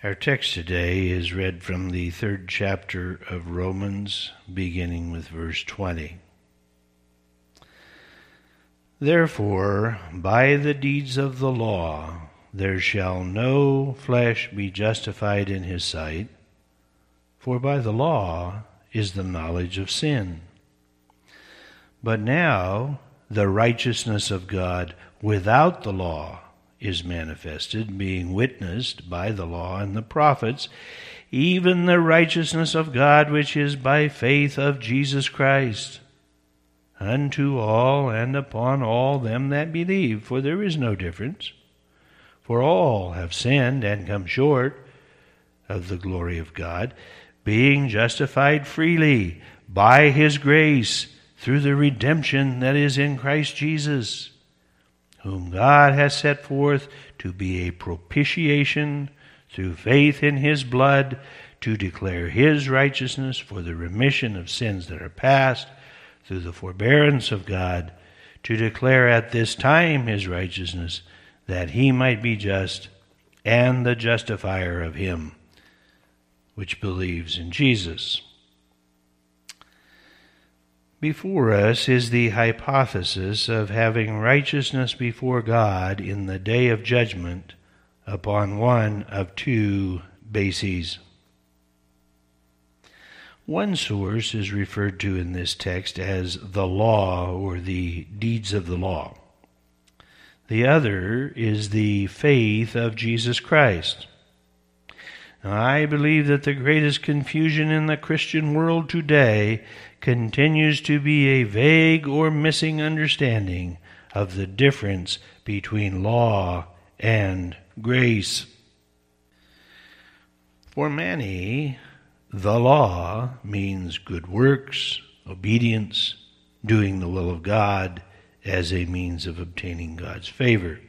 Our text today is read from the third chapter of Romans, beginning with verse 20. Therefore, by the deeds of the law, there shall no flesh be justified in his sight, for by the law is the knowledge of sin. But now the righteousness of God without the law is manifested, being witnessed by the law and the prophets, even the righteousness of God which is by faith of Jesus Christ, unto all and upon all them that believe, for there is no difference. For all have sinned and come short of the glory of God, being justified freely by his grace through the redemption that is in Christ Jesus whom God has set forth to be a propitiation through faith in his blood, to declare his righteousness for the remission of sins that are past, through the forbearance of God, to declare at this time his righteousness, that he might be just and the justifier of him which believes in Jesus. Before us is the hypothesis of having righteousness before God in the day of judgment upon one of two bases. One source is referred to in this text as the law or the deeds of the law. The other is the faith of Jesus Christ. Now, I believe that the greatest confusion in the Christian world today continues to be a vague or missing understanding of the difference between law and grace. For many, the law means good works, obedience, doing the will of God as a means of obtaining God's favor.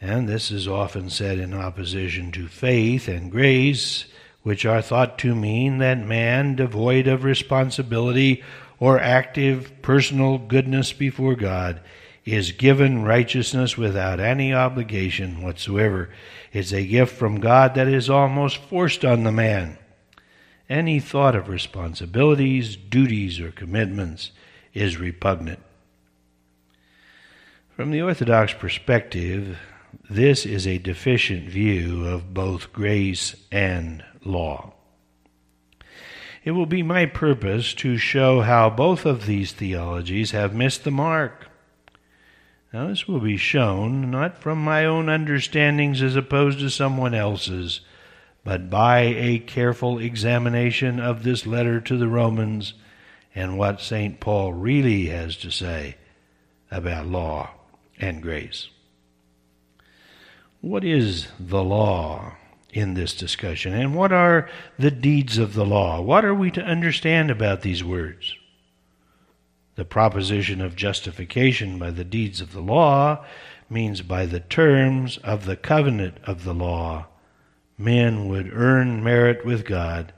And this is often said in opposition to faith and grace which are thought to mean that man, devoid of responsibility or active personal goodness before God, is given righteousness without any obligation whatsoever. It's a gift from God that is almost forced on the man. Any thought of responsibilities, duties, or commitments is repugnant. From the Orthodox perspective, this is a deficient view of both grace and law. It will be my purpose to show how both of these theologies have missed the mark. Now, this will be shown not from my own understandings as opposed to someone else's, but by a careful examination of this letter to the Romans and what St. Paul really has to say about law and grace. What is the law? in this discussion. And what are the deeds of the law? What are we to understand about these words? The proposition of justification by the deeds of the law means by the terms of the covenant of the law, men would earn merit with God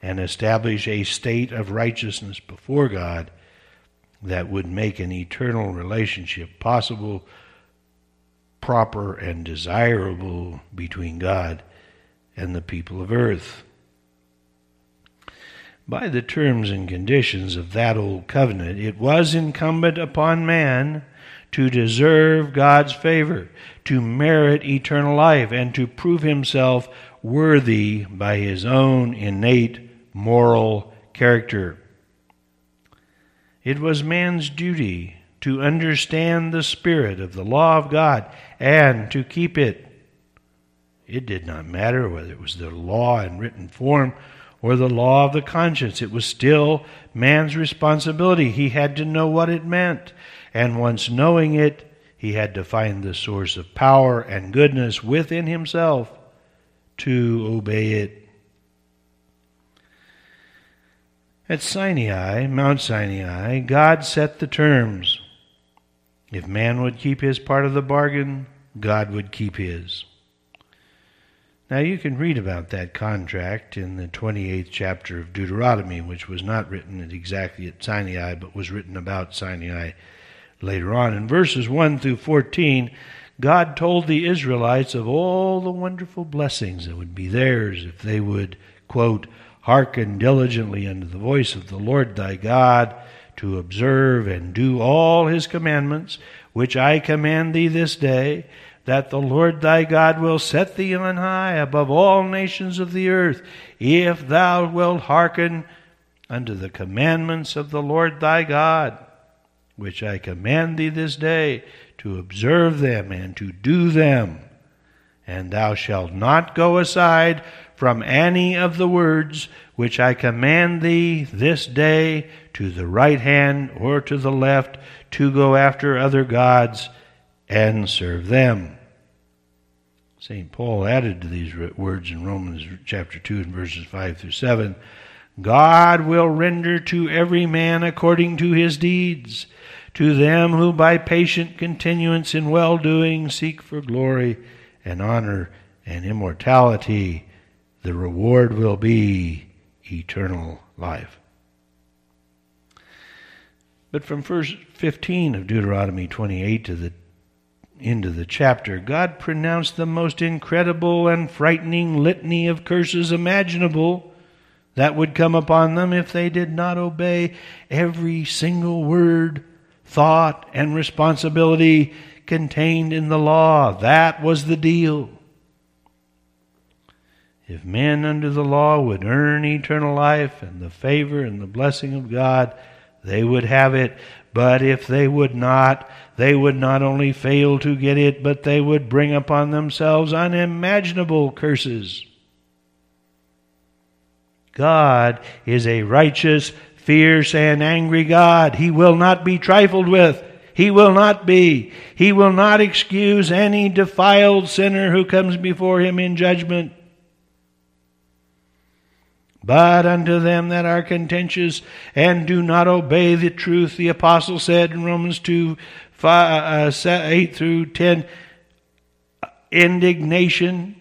and establish a state of righteousness before God that would make an eternal relationship possible, proper, and desirable between God and the people of earth. By the terms and conditions of that old covenant, it was incumbent upon man to deserve God's favor, to merit eternal life, and to prove himself worthy by his own innate moral character. It was man's duty to understand the spirit of the law of God and to keep it. It did not matter whether it was the law in written form or the law of the conscience. It was still man's responsibility. He had to know what it meant. And once knowing it, he had to find the source of power and goodness within himself to obey it. At Sinai, Mount Sinai, God set the terms. If man would keep his part of the bargain, God would keep his. Now, you can read about that contract in the 28th chapter of Deuteronomy, which was not written exactly at Sinai, but was written about Sinai later on. In verses 1 through 14, God told the Israelites of all the wonderful blessings that would be theirs if they would, quote, hearken diligently unto the voice of the Lord thy God, to observe and do all his commandments, which I command thee this day, that the Lord thy God will set thee on high above all nations of the earth, if thou wilt hearken unto the commandments of the Lord thy God, which I command thee this day, to observe them and to do them. And thou shalt not go aside from any of the words which I command thee this day to the right hand or to the left to go after other gods and serve them. St. Paul added to these words in Romans chapter 2 and verses 5 through 7 God will render to every man according to his deeds. To them who by patient continuance in well doing seek for glory and honor and immortality, the reward will be eternal life. But from verse 15 of Deuteronomy 28 to the end of the chapter, God pronounced the most incredible and frightening litany of curses imaginable that would come upon them if they did not obey every single word, thought, and responsibility contained in the law. That was the deal. If men under the law would earn eternal life and the favor and the blessing of God, they would have it. But if they would not, they would not only fail to get it, but they would bring upon themselves unimaginable curses. God is a righteous, fierce, and angry God. He will not be trifled with. He will not be. He will not excuse any defiled sinner who comes before him in judgment. But unto them that are contentious and do not obey the truth, the apostle said in Romans 2 5, uh, 8 through 10, indignation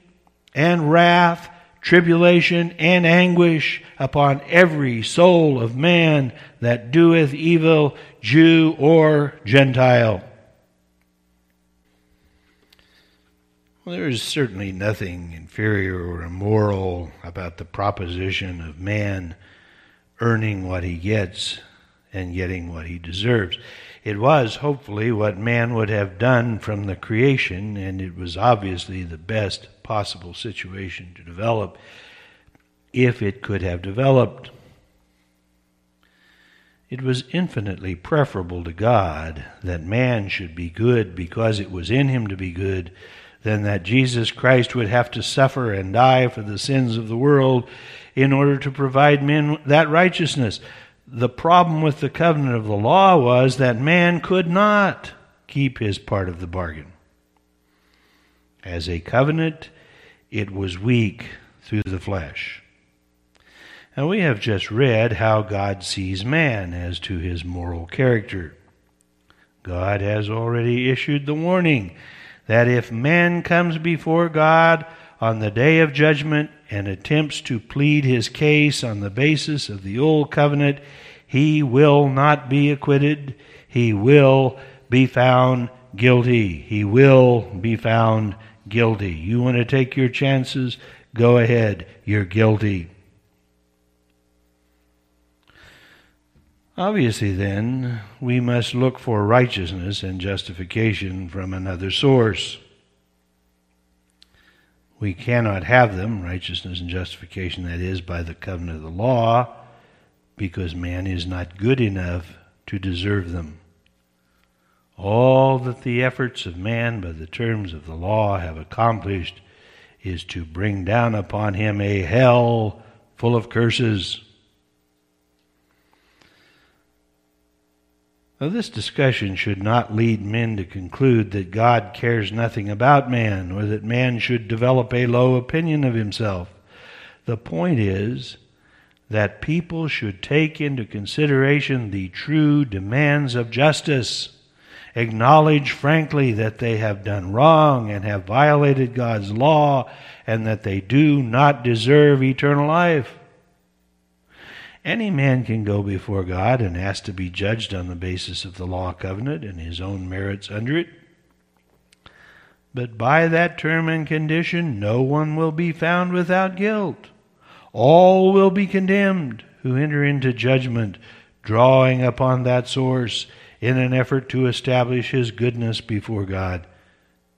and wrath, tribulation and anguish upon every soul of man that doeth evil, Jew or Gentile. Well, there is certainly nothing inferior or immoral about the proposition of man earning what he gets and getting what he deserves. It was, hopefully, what man would have done from the creation, and it was obviously the best possible situation to develop if it could have developed. It was infinitely preferable to God that man should be good because it was in him to be good than that Jesus Christ would have to suffer and die for the sins of the world in order to provide men that righteousness. The problem with the covenant of the law was that man could not keep his part of the bargain. As a covenant, it was weak through the flesh. And we have just read how God sees man as to his moral character. God has already issued the warning that if man comes before God on the day of judgment and attempts to plead his case on the basis of the old covenant, he will not be acquitted. He will be found guilty. He will be found guilty. You want to take your chances? Go ahead. You're guilty. Obviously, then, we must look for righteousness and justification from another source. We cannot have them, righteousness and justification, that is, by the covenant of the law, because man is not good enough to deserve them. All that the efforts of man by the terms of the law have accomplished is to bring down upon him a hell full of curses. Now, this discussion should not lead men to conclude that God cares nothing about man or that man should develop a low opinion of himself. The point is that people should take into consideration the true demands of justice, acknowledge frankly that they have done wrong and have violated God's law, and that they do not deserve eternal life. Any man can go before God and ask to be judged on the basis of the law covenant and his own merits under it. But by that term and condition, no one will be found without guilt. All will be condemned who enter into judgment, drawing upon that source in an effort to establish his goodness before God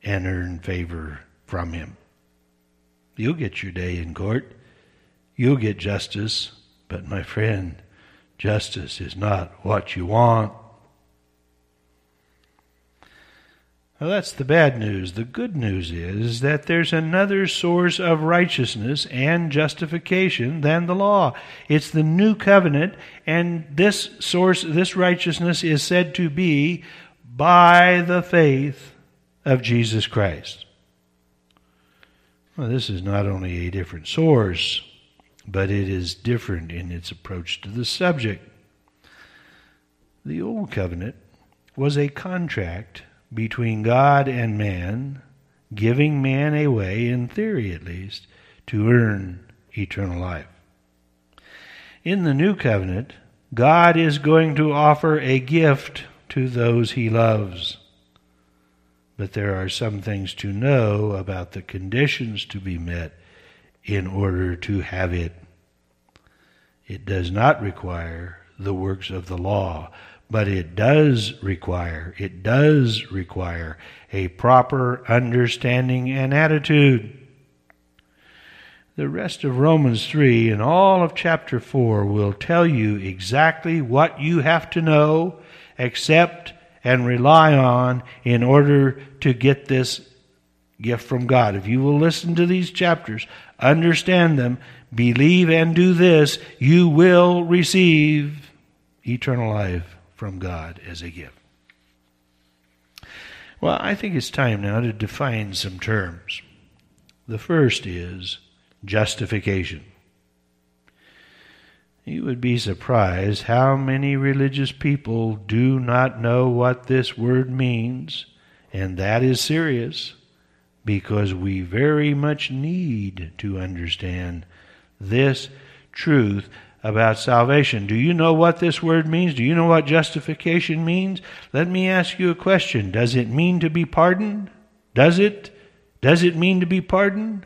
and earn favor from him. You'll get your day in court. You'll get justice. But, my friend, justice is not what you want. Well, that's the bad news. The good news is that there's another source of righteousness and justification than the law. It's the new covenant, and this source, this righteousness is said to be by the faith of Jesus Christ. Well, this is not only a different source, but it is different in its approach to the subject. The Old Covenant was a contract between God and man, giving man a way, in theory at least, to earn eternal life. In the new covenant, God is going to offer a gift to those he loves. But there are some things to know about the conditions to be met in order to have it. It does not require the works of the law, but it does require, it does require a proper understanding and attitude. The rest of Romans 3 and all of chapter 4 will tell you exactly what you have to know, accept, and rely on in order to get this gift from God. If you will listen to these chapters, understand them, believe and do this, you will receive eternal life from God as a gift. Well, I think it's time now to define some terms. The first is justification. You would be surprised how many religious people do not know what this word means, and that is serious because we very much need to understand this truth about salvation. Do you know what this word means? Do you know what justification means? Let me ask you a question. Does it mean to be pardoned? Does it? Does it mean to be pardoned?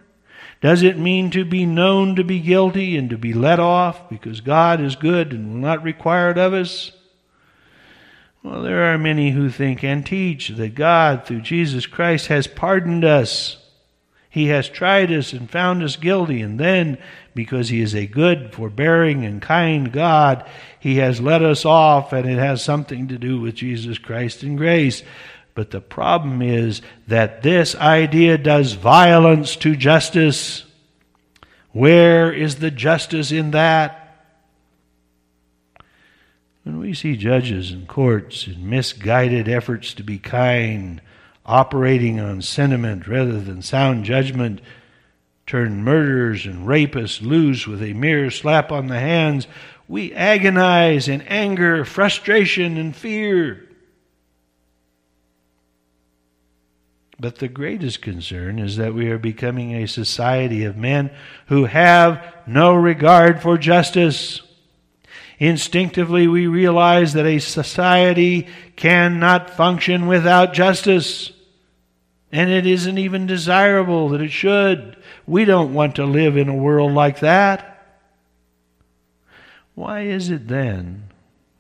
Does it mean to be known to be guilty and to be let off because God is good and will not require it of us? Well, there are many who think and teach that God, through Jesus Christ, has pardoned us. He has tried us and found us guilty, and then because He is a good, forbearing, and kind God, He has let us off, and it has something to do with Jesus Christ and grace. But the problem is that this idea does violence to justice. Where is the justice in that? When we see judges and courts in misguided efforts to be kind, operating on sentiment rather than sound judgment, turn murderers and rapists loose with a mere slap on the hands, we agonize in anger, frustration, and fear. But the greatest concern is that we are becoming a society of men who have no regard for justice. Instinctively, we realize that a society cannot function without justice. And it isn't even desirable that it should. We don't want to live in a world like that. Why is it then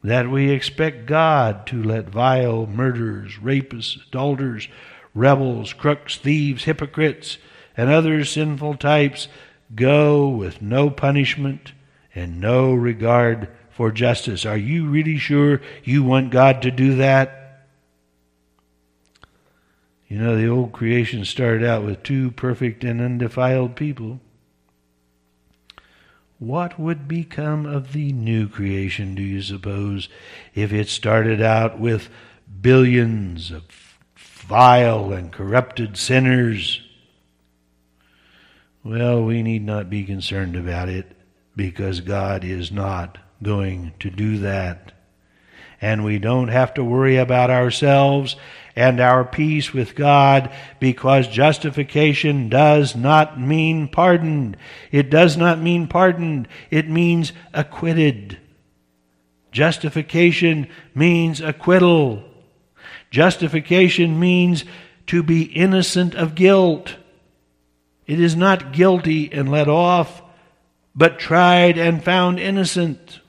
that we expect God to let vile murderers, rapists, adulterers, rebels, crooks, thieves, hypocrites, and other sinful types go with no punishment and no regard for justice? Are you really sure you want God to do that? You know, the old creation started out with two perfect and undefiled people. What would become of the new creation, do you suppose, if it started out with billions of vile and corrupted sinners? Well, we need not be concerned about it because God is not going to do that. And we don't have to worry about ourselves and our peace with God because justification does not mean pardoned. It does not mean pardoned, it means acquitted. Justification means acquittal. Justification means to be innocent of guilt. It is not guilty and let off, but tried and found innocent.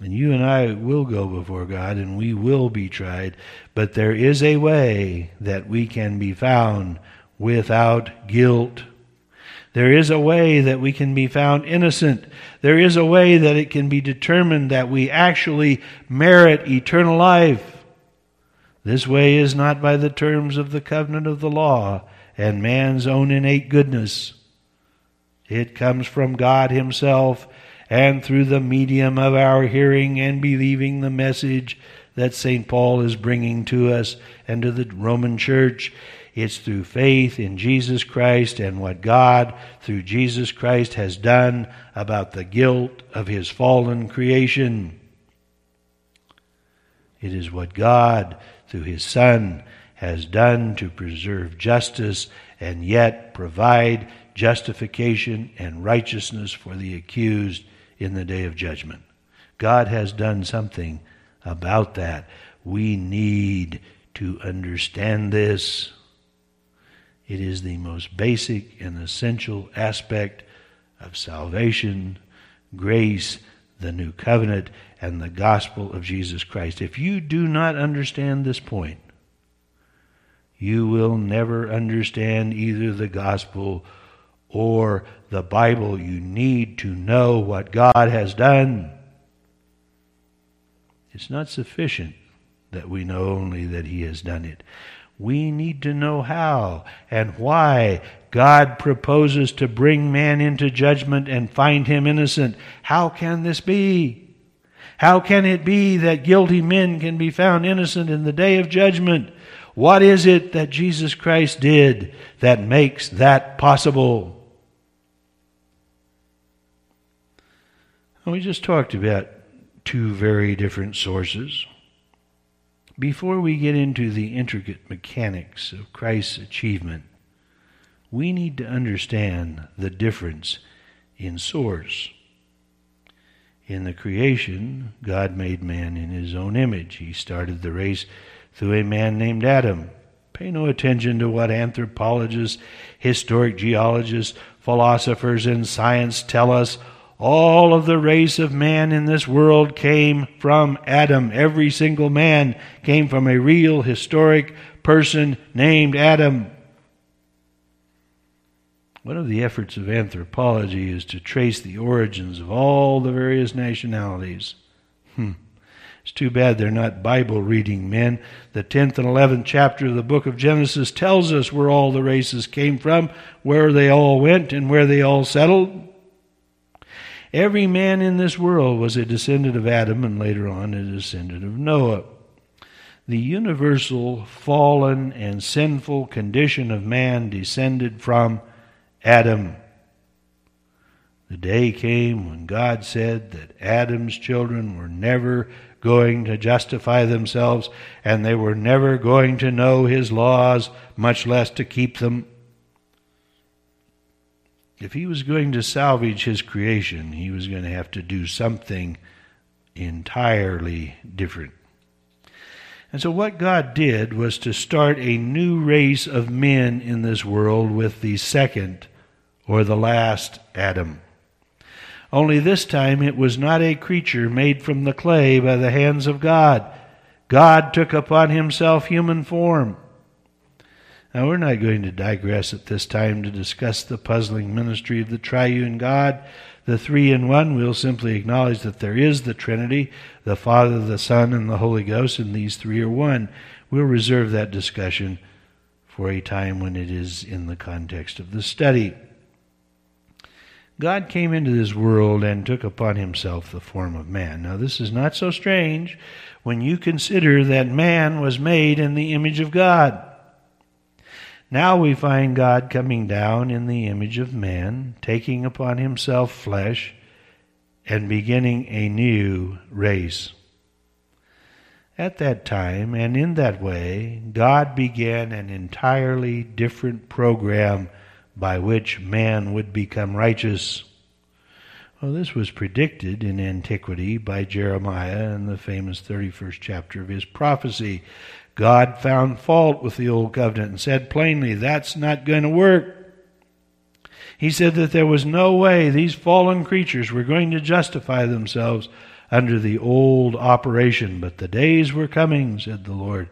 And you and I will go before God and we will be tried, but there is a way that we can be found without guilt. There is a way that we can be found innocent. There is a way that it can be determined that we actually merit eternal life. This way is not by the terms of the covenant of the law and man's own innate goodness. It comes from God Himself and through the medium of our hearing and believing the message that St. Paul is bringing to us and to the Roman church. It's through faith in Jesus Christ and what God, through Jesus Christ, has done about the guilt of His fallen creation. It is what God, through His Son, has done to preserve justice and yet provide justification and righteousness for the accused in the day of judgment. God has done something about that. We need to understand this. It is the most basic and essential aspect of salvation, grace, the new covenant, and the gospel of Jesus Christ. If you do not understand this point, you will never understand either the gospel or the Bible. You need to know what God has done. It's not sufficient that we know only that He has done it. We need to know how and why God proposes to bring man into judgment and find him innocent. How can this be? How can it be that guilty men can be found innocent in the day of judgment? What is it that Jesus Christ did that makes that possible? We just talked about two very different sources. Before we get into the intricate mechanics of Christ's achievement, we need to understand the difference in source. In the creation, God made man in his own image. He started the race through a man named Adam. Pay no attention to what anthropologists, historic geologists, philosophers, and science tell us all of the race of man in this world came from Adam. Every single man came from a real historic person named Adam. One of the efforts of anthropology is to trace the origins of all the various nationalities. Hmm. It's too bad they're not Bible reading men. The 10th and 11th chapter of the book of Genesis tells us where all the races came from, where they all went, and where they all settled. Every man in this world was a descendant of Adam and later on a descendant of Noah. The universal fallen and sinful condition of man descended from Adam. The day came when God said that Adam's children were never going to justify themselves and they were never going to know his laws, much less to keep them. If he was going to salvage his creation, he was going to have to do something entirely different. And so, what God did was to start a new race of men in this world with the second or the last Adam. Only this time it was not a creature made from the clay by the hands of God. God took upon himself human form. Now, we're not going to digress at this time to discuss the puzzling ministry of the triune God, the three in one. We'll simply acknowledge that there is the Trinity, the Father, the Son, and the Holy Ghost, and these three are one. We'll reserve that discussion for a time when it is in the context of the study. God came into this world and took upon himself the form of man. Now, this is not so strange when you consider that man was made in the image of God. Now we find God coming down in the image of man, taking upon himself flesh, and beginning a new race. At that time and in that way, God began an entirely different program by which man would become righteous. Well, this was predicted in antiquity by Jeremiah in the famous 31st chapter of his prophecy. God found fault with the old covenant and said plainly, that's not going to work. He said that there was no way these fallen creatures were going to justify themselves under the old operation, but the days were coming, said the Lord,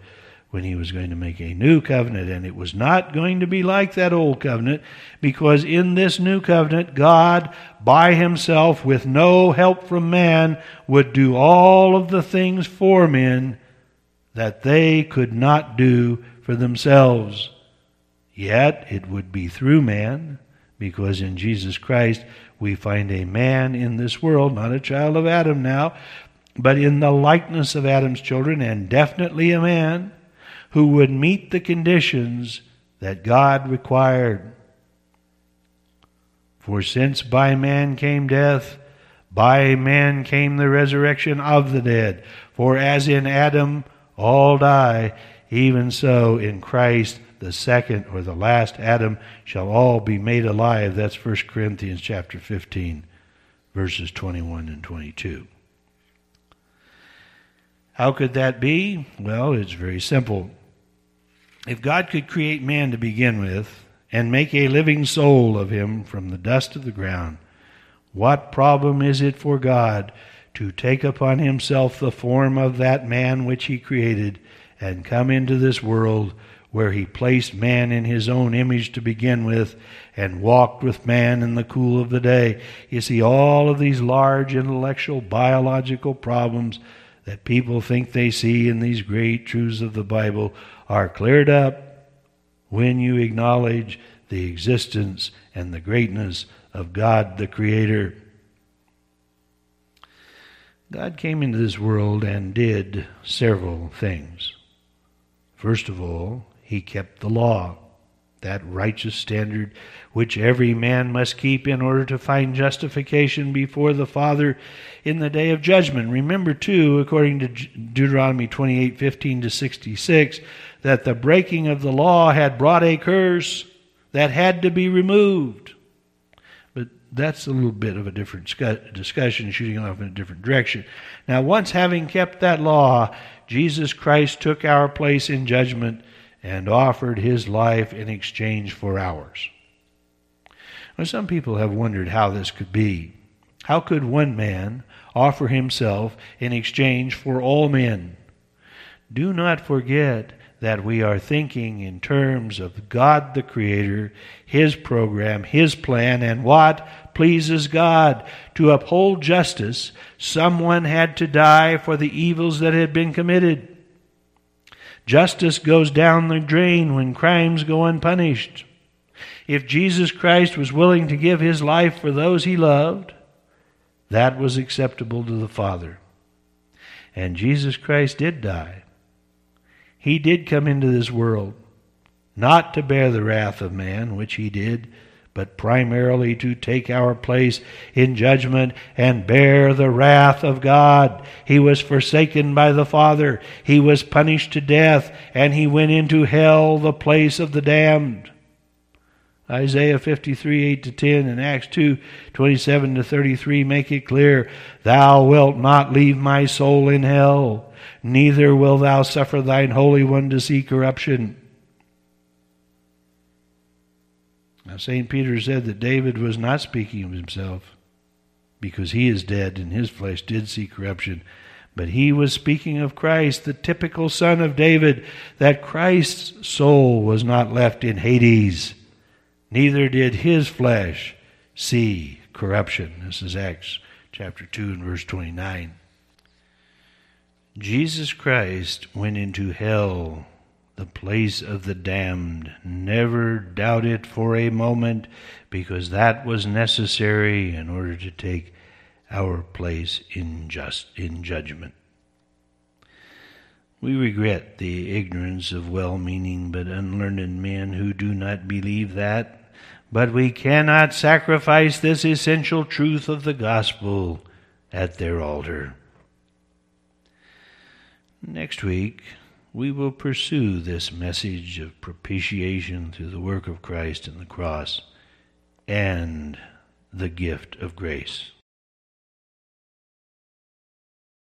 when he was going to make a new covenant, and it was not going to be like that old covenant, because in this new covenant, God, by himself, with no help from man, would do all of the things for men that they could not do for themselves. Yet it would be through man because in Jesus Christ we find a man in this world, not a child of Adam now, but in the likeness of Adam's children, and definitely a man who would meet the conditions that God required. For since by man came death, by man came the resurrection of the dead. For as in Adam all die, even so in Christ the second or the last Adam shall all be made alive. That's 1 Corinthians chapter 15, verses 21 and 22. How could that be? Well, it's very simple. If God could create man to begin with and make a living soul of him from the dust of the ground, what problem is it for God to take upon himself the form of that man which he created and come into this world where he placed man in his own image to begin with and walked with man in the cool of the day. You see, all of these large intellectual, biological problems that people think they see in these great truths of the Bible are cleared up when you acknowledge the existence and the greatness of God the Creator. God came into this world and did several things. First of all, he kept the law, that righteous standard which every man must keep in order to find justification before the Father in the day of judgment. Remember, too, according to Deuteronomy 28:15 to 66, that the breaking of the law had brought a curse that had to be removed. That's a little bit of a different discussion, shooting off in a different direction. Now, once having kept that law, Jesus Christ took our place in judgment and offered his life in exchange for ours. Now, some people have wondered how this could be. How could one man offer himself in exchange for all men? Do not forget that we are thinking in terms of God the Creator, His program, His plan, and what pleases God. To uphold justice, someone had to die for the evils that had been committed. Justice goes down the drain when crimes go unpunished. If Jesus Christ was willing to give his life for those he loved, that was acceptable to the Father. And Jesus Christ did die. He did come into this world, not to bear the wrath of man, which he did, but primarily to take our place in judgment and bear the wrath of God. He was forsaken by the Father. He was punished to death, and he went into hell, the place of the damned. Isaiah 53, 8 to 10, and Acts 2, 27 to 33 make it clear Thou wilt not leave my soul in hell, neither will thou suffer thine Holy One to see corruption. Now, St. Peter said that David was not speaking of himself because he is dead and his flesh did see corruption. But he was speaking of Christ, the typical son of David, that Christ's soul was not left in Hades, neither did his flesh see corruption. This is Acts chapter 2 and verse 29. Jesus Christ went into hell the place of the damned. Never doubt it for a moment, because that was necessary in order to take our place in just in judgment. We regret the ignorance of well meaning but unlearned men who do not believe that, but we cannot sacrifice this essential truth of the gospel at their altar. Next week, we will pursue this message of propitiation through the work of Christ and the cross and the gift of grace.